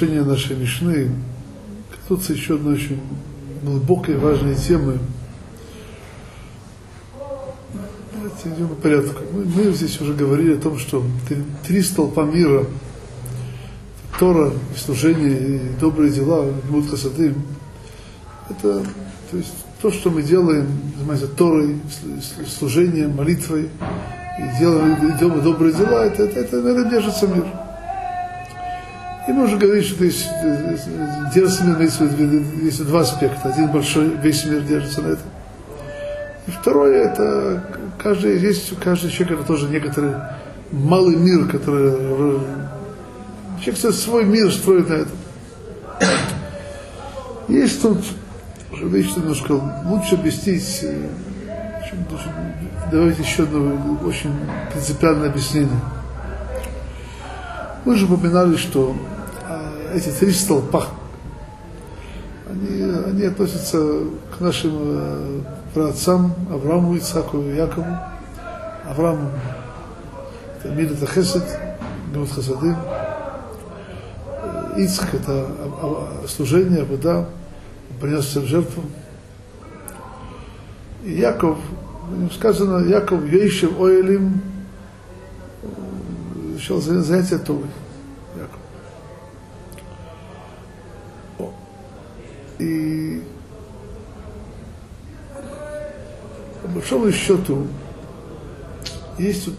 Решение нашей Мишны коснуться еще одной очень глубокой и важной темы. Давайте идем по порядку. Мы, мы здесь уже говорили о том, что три, три столпа мира Тора, служение и добрые дела, Гмут Хасады, это то, есть, то, что мы делаем, занимаемся Торой, служением, молитвой, и делаем, идем добрые дела, это, это, это, наверное, держится мир. И мы уже говорили, что есть, держится мир, есть два аспекта. Один большой, весь мир держится на этом. И второе, это каждый, есть у каждого человека тоже некоторый малый мир, который человек свой мир строит на этом. Есть тут вещь, что немножко лучше объяснить. Давайте еще одно очень принципиальное объяснение. Мы же упоминали, что эти три столпа, они, они относятся к нашим э, праотцам Аврааму, Ицхаку и Якову. Авраам это мир это хесед, гемот хасадым. Ицхак это служение, вода, принесся в жертву. И Яков, сказано, Яков Ейшев Оэлим, решил занятие Торой. И по большому счету есть тут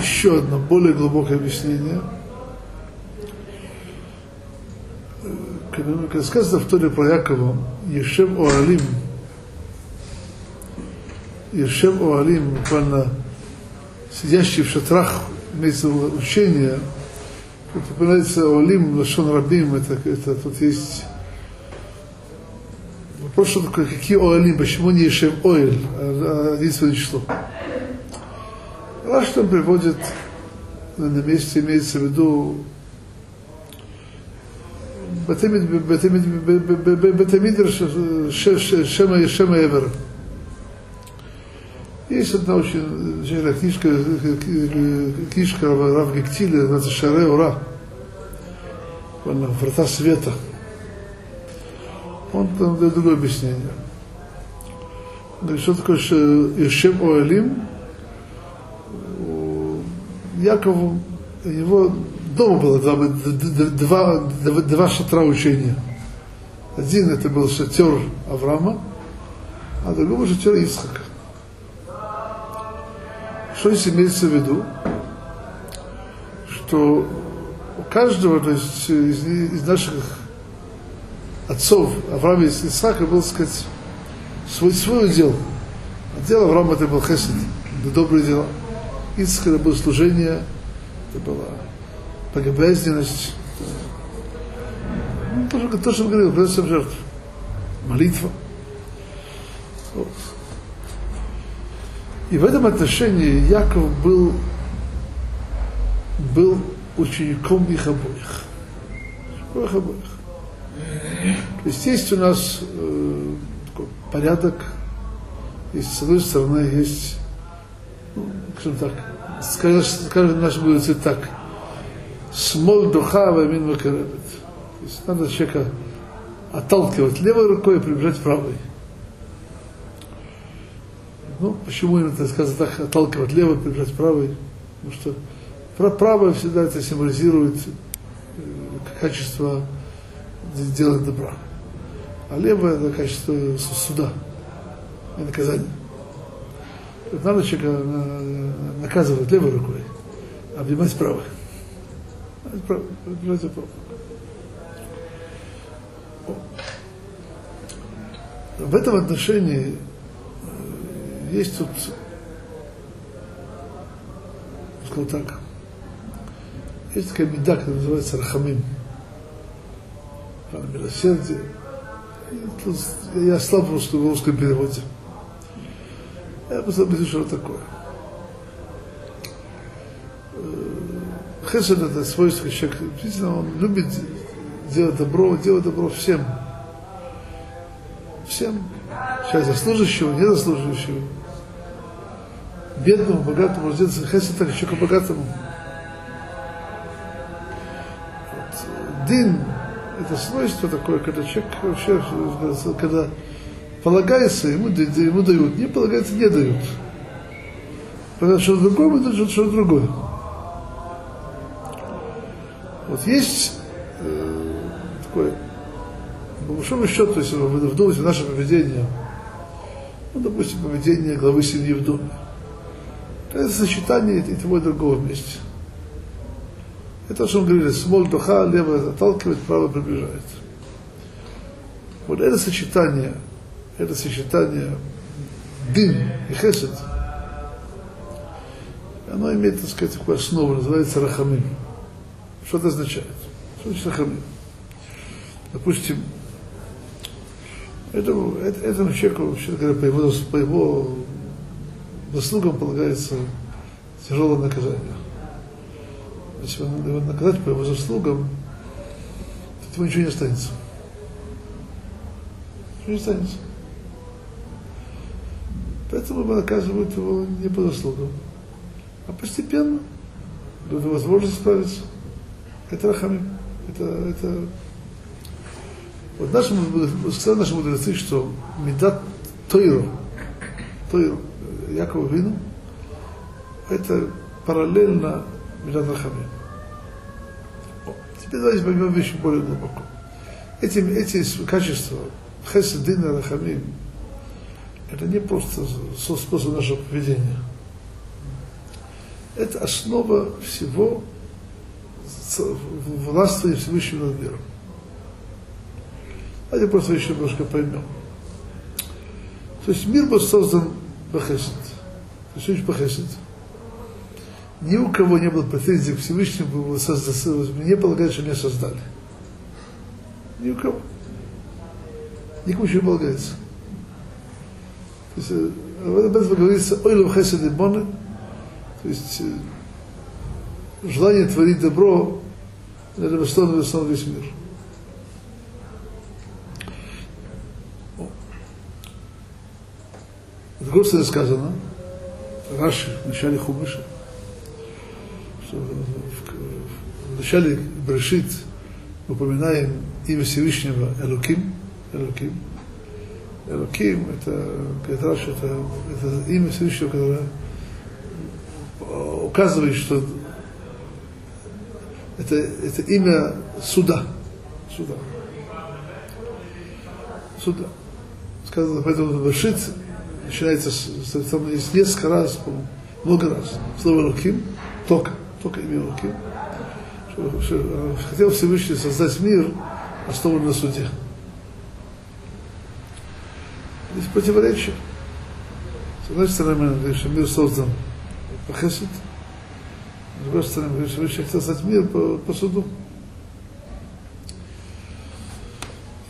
еще одно более глубокое объяснение. Когда сказано в Торе про Якова, Ешем Оалим, Ешем Оалим, буквально сидящий в шатрах, имеется учение, упоминается Олим, Лашон Рабим, это, это тут есть вопрос, что такое, какие Оалим, почему не Ешем Оэль, а единственное число. Раш там приводит, на месте имеется в виду Бетамидр Шема Шема Эвер. Есть одна очень замечательная книжка, книжка Рав Гектиля, называется Шаре Ура. Врата света. Он там дает другое объяснение. Говорит, что такое Ешем Оэлим? Якову, его дома было два, два, два шатра учения. Один это был шатер Авраама, а другой был шатер Исхака. Что здесь имеется в виду? Что у каждого, то есть из, из наших отцов Авраама и Исаака был, сказать, свой, свой удел. Отдел Авраама это был хесед, это добрые дела. Исаак это было служение, это была богобоязненность. Ну, то, что, то, что он говорил, приносим жертву. Молитва. Вот. И в этом отношении Яков был, был учеником их обоих. Их обоих. То есть есть у нас э, порядок, есть, с одной стороны, есть, ну, скажем так, скажем, скажем наши мудрецы так, смол духа вамин макаребет. То есть надо человека отталкивать левой рукой и приближать правой. Ну, почему именно, так сказать, так отталкивать левой, прижать правой? Потому что правое всегда это символизирует э, качество дела добра. А левое это качество суда и наказания. Надо человека наказывать левой рукой, обнимать. Обнимать правой. В этом отношении есть тут, скажу так, есть такая беда, которая называется рахамим. Милосердие. Я слаб просто в русском переводе. Я просто объясню, что это такое. Хесед это свойство человека. Действительно, он любит делать добро, делать добро всем. Всем. Сейчас заслуживающего, незаслуживающего бедному, богатому, раздеться хесед так еще к богатому. дин – это свойство такое, когда человек вообще, когда полагается, ему, ему дают, не полагается, не дают. Когда что-то другое, ему дают что-то другое. Вот есть э, такое, по большому счету, если вы вдумаете наше поведение, ну, допустим, поведение главы семьи в доме, это сочетание и того и другого вместе. Это то, что мы говорили, смоль духа, лево отталкивает, право приближает. Вот это сочетание, это сочетание дым и хесед, оно имеет, так сказать, такую основу, называется рахамим. Что это означает? Что значит рахамим? Допустим, этому, этому человеку, вообще говоря, по его, по его заслугам полагается тяжелое наказание. Если его наказать по его заслугам, то от него ничего не останется. Ничего не останется. Поэтому наказывают его не по заслугам, а постепенно дают возможность справиться. Это рахамим. Это, это... Вот наши, сказали наши мудрецы, что медат Тойру, Тойру, Якова Вину, это параллельно Медат Рахамим. Теперь давайте поймем вещи более глубоко. Эти, эти качества, Хесед, Рахамим, это не просто способ нашего поведения. Это основа всего властвования Всевышнего над миром. Давайте просто еще немножко поймем. То есть мир был создан Есть очень Бахесед. Ни у кого не было претензий к Всевышнему, мне полагают, что меня создали. Ни у кого. Никому еще не полагается. То есть, об этом говорится «Ойлов хесед и боны», то есть э, желание творить добро, восстановит, восстановит весь мир. Стороны сказано, Раши в начале Хумыша, что в, в начале Брешит упоминаем имя Всевышнего Элуким, Элуким, Элоким, это, Раши, это, это имя Всевышнего, которое указывает, что это, это имя суда. Суда. Суда. Сказано, поэтому Башит начинается, с, там есть несколько раз, много раз. Слово Луким, только, только имя Луким. Хотел Всевышний создать мир, основанный на суде. Есть противоречие. С одной стороны, мы говорим, что мир создан по хесед, с другой стороны, мы говорим, что Всевышний хотел создать мир по, по суду.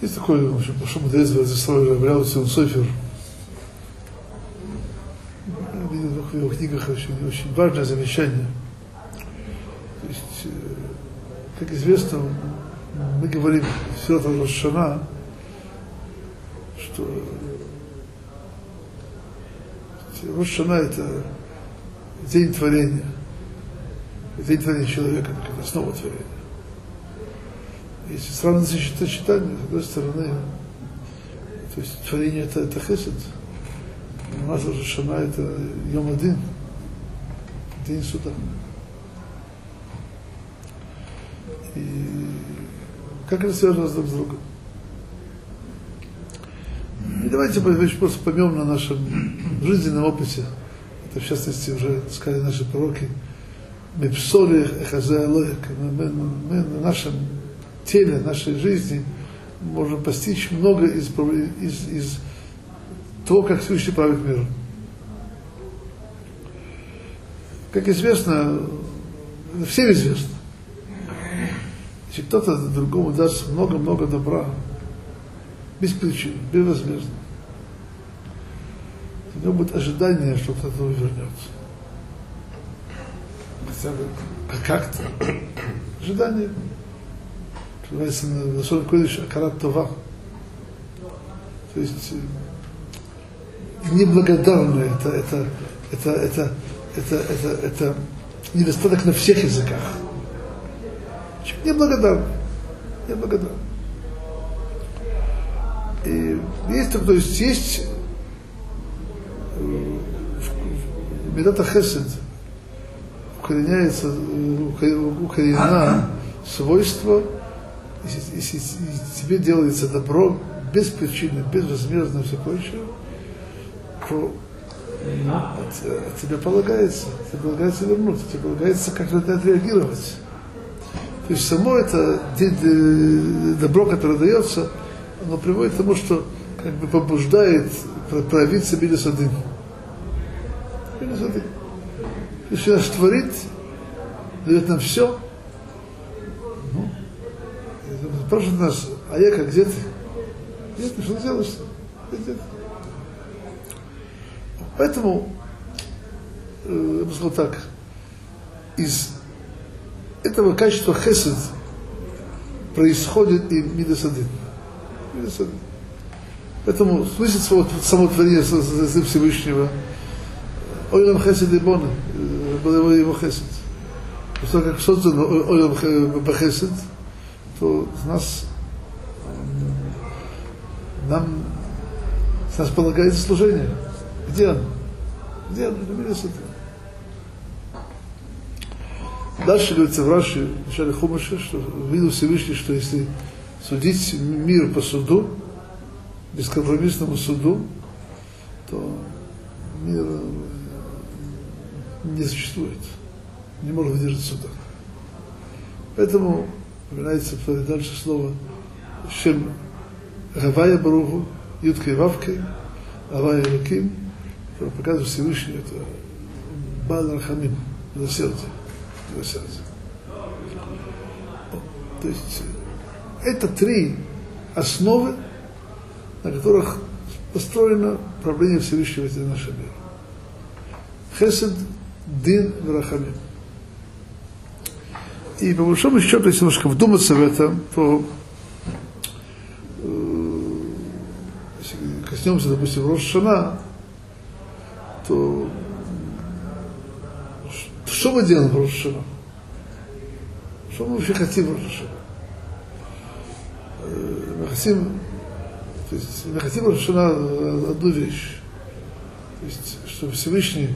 Есть такой, в общем, мудрец в Рабляу Цион Софер. Видел в его книгах очень, очень важное замечание. То есть, э, как известно, мы говорим все это Рошана, что Рошана это день творения. День творения человека, это основа творения. Если сравнивать сочетание, с одной стороны, то есть творение это, это хесед, у нас Рошана это Йом один, день суда. И как это связано друг с другом? И давайте просто поймем на нашем жизненном опыте, это в частности уже сказали наши пророки, мы псори мы на нашем теле, нашей жизни можем постичь много из, из, из того, как Всевышний правит миром. Как известно, всем известно, если кто-то другому даст много-много добра, без причин, безвозмездно, у него будет ожидание, что кто-то вернется. Хотя бы как-то. Ожидание. Называется на Лашон Кодиш Акарат Това. То есть неблагодарное, это, это, это, это, это, это, это недостаток на всех языках. Человек неблагодарный. Неблагодарный. И есть, то есть есть э, Медата Хесед укореняется, укоренена свойство, если, если, тебе делается добро без причины, безвозмездно и все прочее, от, от тебя полагается, тебе полагается вернуть, тебе полагается как-то отреагировать. То есть само это добро, которое дается, оно приводит к тому, что как бы побуждает проявить себе Билисадын. Билисадын. То есть наш творит, дает нам все. Ну, спрашивает нас, а я как где ты? Где ты, что делаешь? Где ты? Поэтому, э, я бы сказал так, из этого качества хесед происходит и мидасадин. мидасадин. Поэтому слышит свое само творение Всевышнего. Ой нам хесед и боны, было его хесед. Того, как создано ой нам хесед, то с нас нам с нас полагается служение. Где он? Где он? Мидасадин. Дальше говорится в Раши, в начале Хумаша, что видел Всевышний, что если судить мир по суду, бескомпромиссному суду, то мир не существует, не может выдержать суда. Поэтому упоминается дальше слово Шем Гавая Баруху, Юткой Вавкой, Авая Луким, показывает Всевышний, это Бал Рахамим, милосердие его сердце. То есть это три основы, на которых построено правление Всевышнего в нашем мире. Хесед, Дин, Врахамим. И по большому счету, если немножко вдуматься в это, то э, коснемся, допустим, Рошана, то что мы делаем в Рошана? Что мы вообще хотим в Рошана? Э, мы хотим, то есть, мы хотим в Рошана одну вещь. То есть, чтобы Всевышний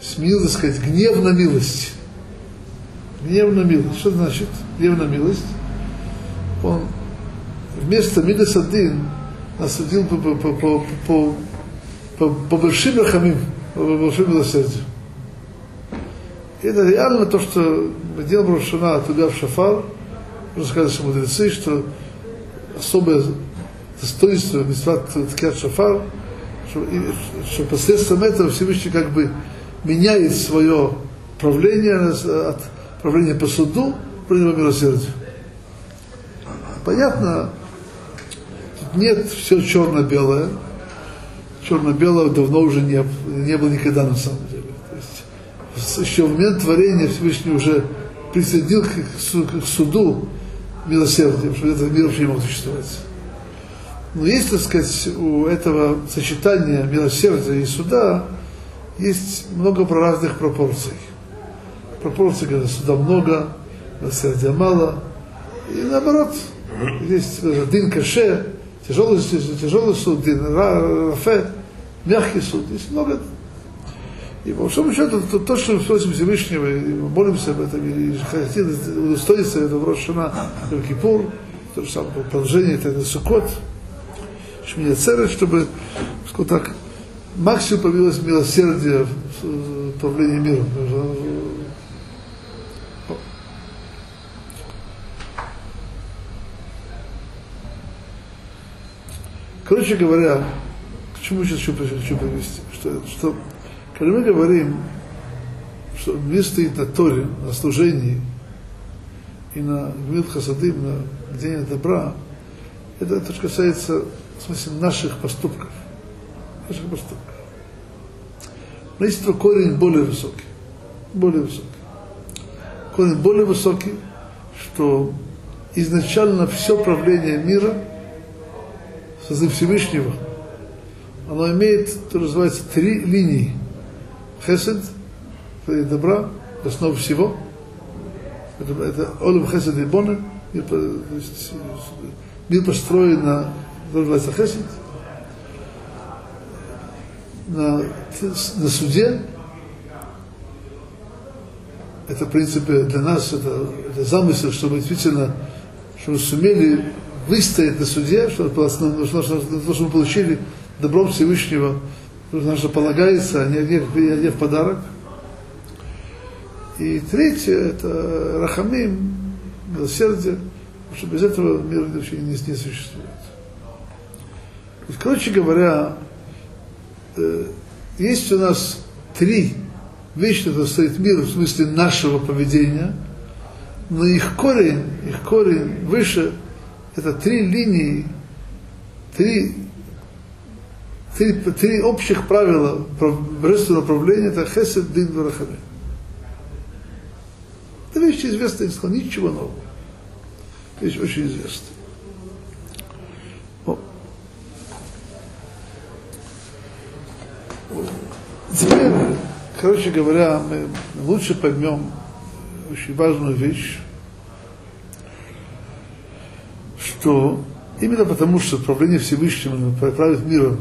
сменил, так сказать, гнев на милость. Гнев на милость. Что значит гнев на милость? Он вместо Мидас один по, по, по, по, по, по, по большим рахамим, по большим милосердию. Это реально то, что мы делаем Рошана в Шафар, можно сказать, что мудрецы, что особое достоинство Мисват Ткят Шафар, что, и, что посредством этого Всевышний как бы меняет свое правление от правления по суду к правлению по милосердию. Понятно, тут нет все черно-белое. Черно-белого давно уже не, не было никогда на самом деле еще в момент творения Всевышний уже присоединил к, суду милосердие, что этот мир вообще не мог существовать. Но есть, так сказать, у этого сочетания милосердия и суда есть много разных пропорций. Пропорции, когда суда много, милосердия мало. И наоборот, есть дин каше, тяжелый, тяжелый суд, дин рафе, мягкий суд. Есть много и по большому счету, то, то что мы просим Всевышнего, и мы молимся об этом, и хотим удостоиться этого Рошана, Кипур, то же самое продолжение, это Сукот, Шмия Церет, чтобы, скажем так, максимум появилось милосердие в правлении миром. Короче говоря, к чему сейчас хочу, хочу привести? Что, что когда мы говорим, что мир стоит на Торе, на служении и на Гмил Хасадым, на день добра, это, это касается, в смысле, наших поступков. Наших поступков. Но есть корень более высокий. Более высокий. Корень более высокий, что изначально все правление мира, созыв Всевышнего, оно имеет, то называется, три линии – хесед, добра, основа всего. Это, это Олем Хесед и Бонер, мир, мир построен на, называется Хесед, на, на суде. Это, в принципе, для нас это, это замысел, чтобы действительно, чтобы сумели выстоять на суде, чтобы, чтобы мы получили добром Всевышнего, что полагается, не, не в подарок. И третье, это рахамим, милосердие, потому что без этого мир вообще не, не существует. Есть, короче говоря, э, есть у нас три вещи, которые стоит мир в смысле нашего поведения, но их корень, их корень выше, это три линии, три, три, три общих правила божественного направления, это хесед, дин, варахамим. Это вещь известная, ничего нового. Вещь очень известная. Теперь, короче говоря, мы лучше поймем очень важную вещь, что именно потому, что правление Всевышнего правит миром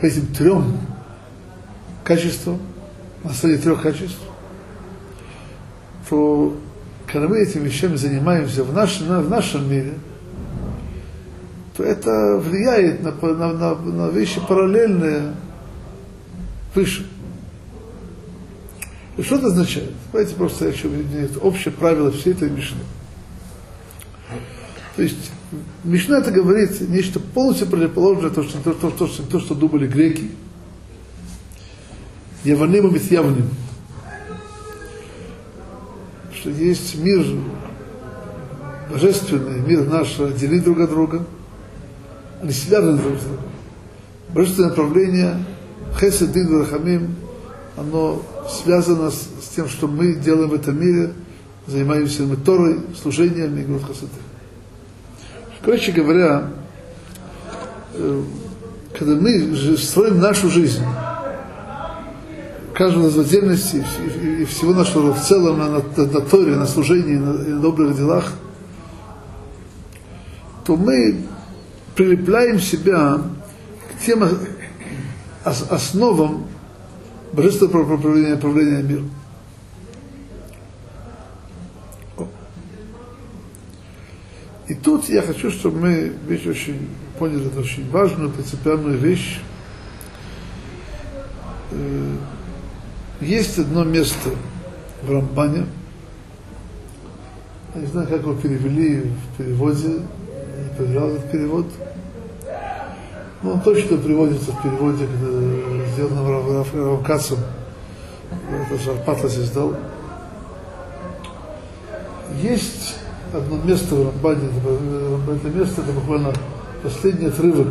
по этим трем качествам, на основе трех качеств, то когда мы этими вещами занимаемся в нашем, в нашем мире, то это влияет на, на, на, на вещи параллельные выше. И что это означает? Давайте просто я еще это общее правило всей этой Мишны. То есть Мишна это говорит нечто полностью противоположное то, что, то, то, то, то, что думали греки. Яваним и Митьявним что есть мир божественный, мир наш отделены друг от друга, они связаны друг с другом. Божественное направление, Хесед, Дин, Вархамим, оно связано с, с тем, что мы делаем в этом мире, занимаемся мы Торой, служением и Гурт Хасады. Короче говоря, э, когда мы строим нашу жизнь, каждого из отдельности и, всего нашего в целом на, на, на Торе, на служении, на, на добрых делах, то мы прилепляем себя к тем основам божественного правления, правления миром. И тут я хочу, чтобы мы вещь очень поняли эту очень важную, принципиальную вещь. Э, есть одно место в Рамбане, я не знаю, как его перевели в переводе, не проверял этот перевод, но он точно приводится в переводе, сделанном Равом Кацем, это Шарпатлас издал. Есть одно место в Рамбане, это место, это буквально последний отрывок,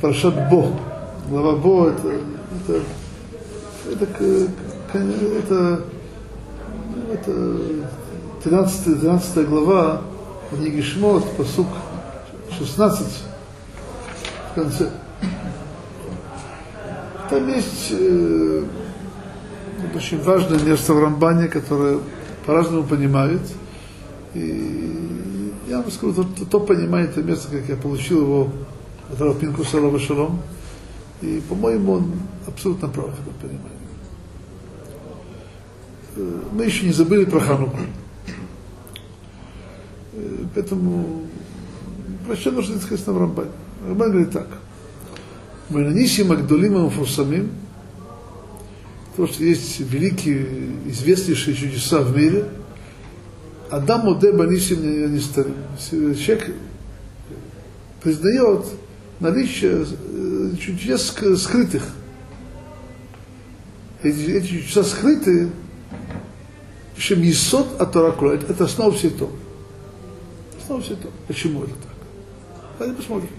Парашат Бо. Глава Бо это, это это, это, это 13, 13 глава книги Шмот, посук 16 в конце. Там есть э, очень важное место в Рамбане, которое по-разному понимают. И я вам скажу, то, то понимает это место, как я получил его от Равпинку Салава Шалом. И, по-моему, он абсолютно прав в этом понимании. Э, мы еще не забыли про Хануку. Э, поэтому про что нужно сказать на Рамбане? Рамбан говорит так. Меланисим Агдолим Амфурсамим, то, что есть великие, известнейшие чудеса в мире, Адам Оде Банисим. Человек признает наличие чудес скрытых. Эти, эти чудеса скрытые, чем Есот от Торакула. Это, это основа всей Торы. Основа всей Торы. Почему это так? Давайте посмотрим.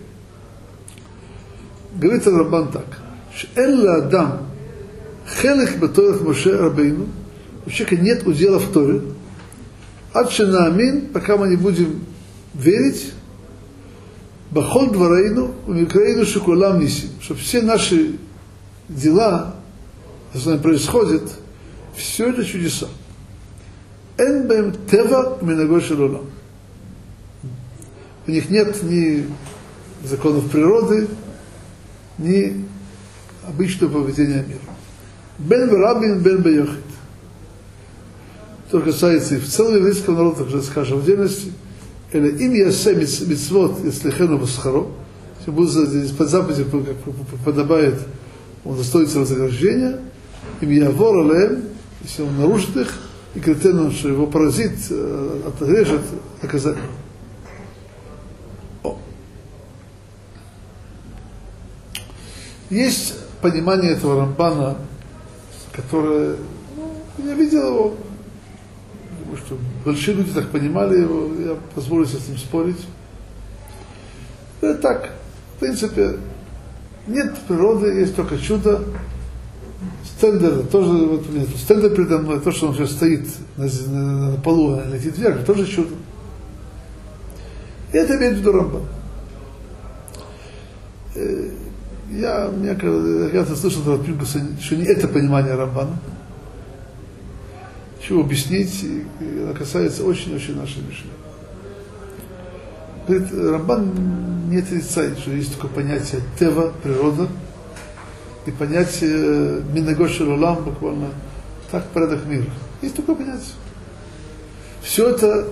Говорит Рабан так. Элла Адам хелек баторах Моше Рабейну. У человека нет удела в Торе. Адшина Амин, пока мы не будем верить, Бахол Дварейну, Умикраину Шукулам Нисим, что все наши дела, с нами происходит, все это чудеса. Энбэм Тева Минагоши Лулам. У них нет ни законов природы, ни обычного поведения мира. Бен Рабин, Бен Бейохит. То касается и в целом еврейского народа, также скажем в отдельности, или им ясе митцвот, если хену басхаро, если будет под заповеди, как подобает, он достоится вознаграждения, им явор алеем, если он нарушит их, и кретену, что его поразит, отрежет наказание. Есть понимание этого Рамбана, которое, ну, я видел его, потому что большие люди так понимали его, я позволю с этим спорить. Это так, в принципе, нет природы, есть только чудо. Стендер тоже вот нет. Стендер передо мной, то, что он сейчас стоит на, на, на полу, а летит вверх, тоже чудо. И это имеет в виду Рамбан. Я, мне, я слышал что не это понимание Рамбана. Чего объяснить, это касается очень-очень нашей Мишны. Говорит, Рамбан не отрицает, что есть такое понятие тева, природа, и понятие минагоши лулам, буквально так порядок мира. Есть такое понятие. Все это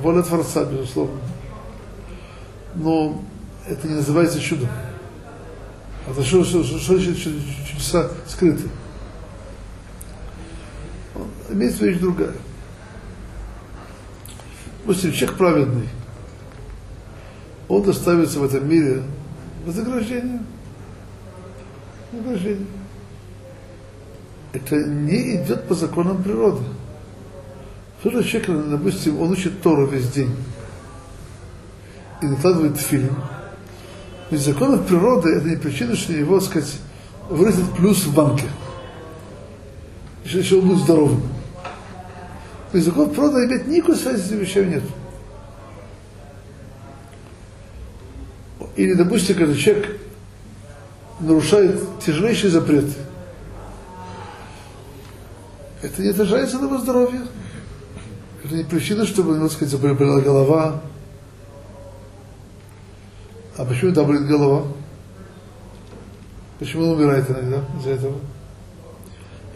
воля Творца, безусловно. Но это не называется чудом. Это что, что, что, что значит чудеса скрыты? Имеется вещь другая. Допустим, человек праведный, он доставится в этом мире вознаграждение. Вознаграждение. Это не идет по законам природы. Кто-то человек, допустим, он учит Тору весь день и накладывает фильм, ведь законы природы это не причина, что его, так сказать, вырастет плюс в банке. Еще, еще он будет здоровым. Есть закон природы имеет никакой связи с вещами нет. Или, допустим, когда человек нарушает тяжелейшие запреты, это не отражается на его здоровье. Это не причина, чтобы, так сказать, заболела голова, а почему там болит голова? Почему он умирает иногда из-за этого?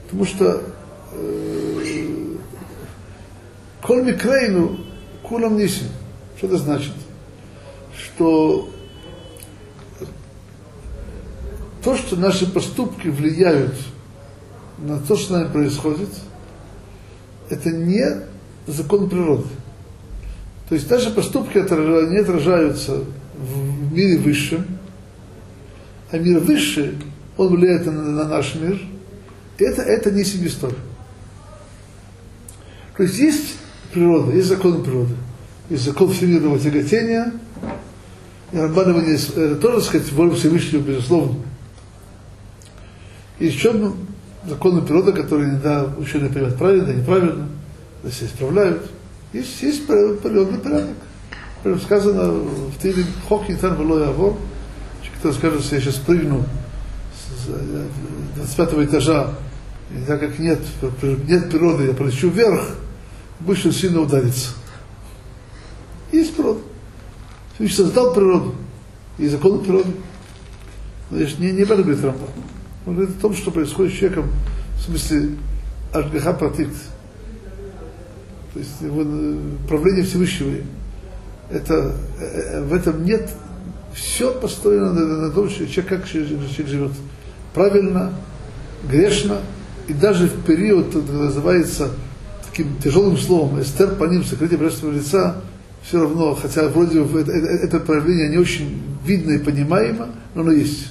Потому что э, коль микрейну кулам нисим. Что это значит? Что то, что наши поступки влияют на то, что с нами происходит, это не закон природы. То есть наши поступки не отражаются в мире высшем, а мир высший, он влияет на, на наш мир, это, это не себестория. То есть есть природа, есть законы природы. Есть закон всемирного тяготения, и не, это тоже, так сказать, воля Всевышнего, безусловно. И еще законы природы, которые иногда ученые понимают правильно, неправильно, если исправляют. Есть, есть природный порядок сказано в Тиле Хок Нитан Вело Явор, кто скажет, что я сейчас прыгну с 25 этажа, и так как нет, нет природы, я полечу вверх, будет сильно удариться. Есть природа. Всевышний создал природу. И законы природы. Я не, не об этом говорит Рамбам. Он говорит о том, что происходит с человеком, в смысле, Ашгаха Пратит. То есть его правление Всевышнего это, э, в этом нет, все построено на, на том, что человек как человек живет. Правильно, грешно, и даже в период, это называется таким тяжелым словом, эстер по ним, сокрытие божественного лица, все равно, хотя вроде это, это, это проявление не очень видно и понимаемо, но оно есть.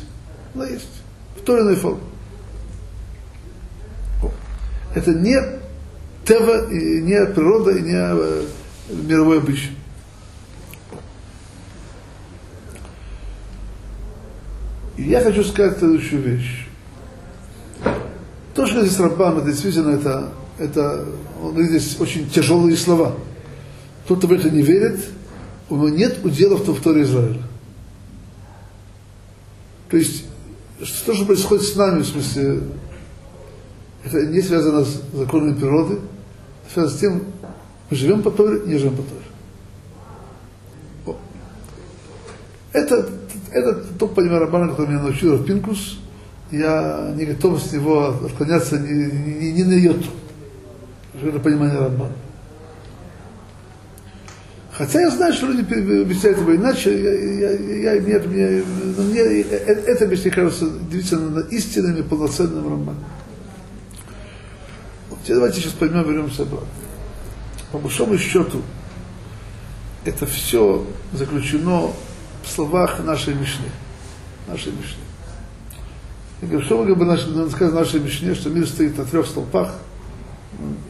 Оно есть. В той или иной форме. Это не тева, и не природа, и не э, мировой обычай. Я хочу сказать следующую вещь. То, что здесь Раббам, это действительно это, это, он говорит здесь очень тяжелые слова. Тот, кто в это не верит, у него нет удела в Торе Израиля. То есть, что же происходит с нами, в смысле, это не связано с законами природы, связано с тем, Мы живем по Торе, не живем по Торе. Это, это тот понимание Рабана, который меня научил Пинкус. Я не готов с него отклоняться ни, ни, ни на йоту. Это понимание Рабана. Хотя я знаю, что люди объясняют его иначе, я, я, нет, мне, мне, это, мне кажется действительно истинным и полноценным романом. Давайте сейчас поймем, вернемся обратно. По большому счету, это все заключено в словах нашей Мишны. Нашей Мишны. И что мы говорим, сказать в нашей Мишне, что мир стоит на трех столпах,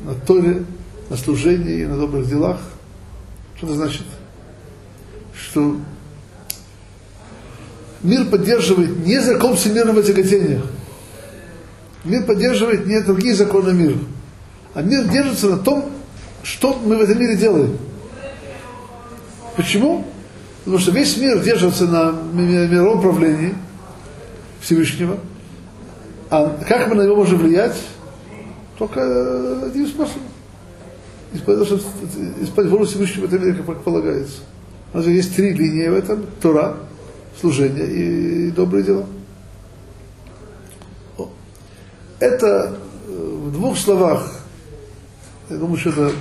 на Торе, на служении на добрых делах. Что это значит? Что мир поддерживает не закон всемирного тяготения. Мир поддерживает не другие законы мира. А мир держится на том, что мы в этом мире делаем. Почему? Потому что весь мир держится на мировом правлении Всевышнего. А как мы на него можем влиять? Только один способ. Исполнять волю Всевышнего в этом мире, как полагается. У нас же есть три линии в этом. Тора, служение и добрые дела. Это э, в двух словах я думаю, что это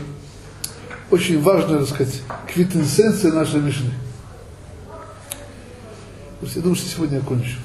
очень важная, так сказать, квитэнсенция нашей Мишны. Я думаю, что сегодня я кончу.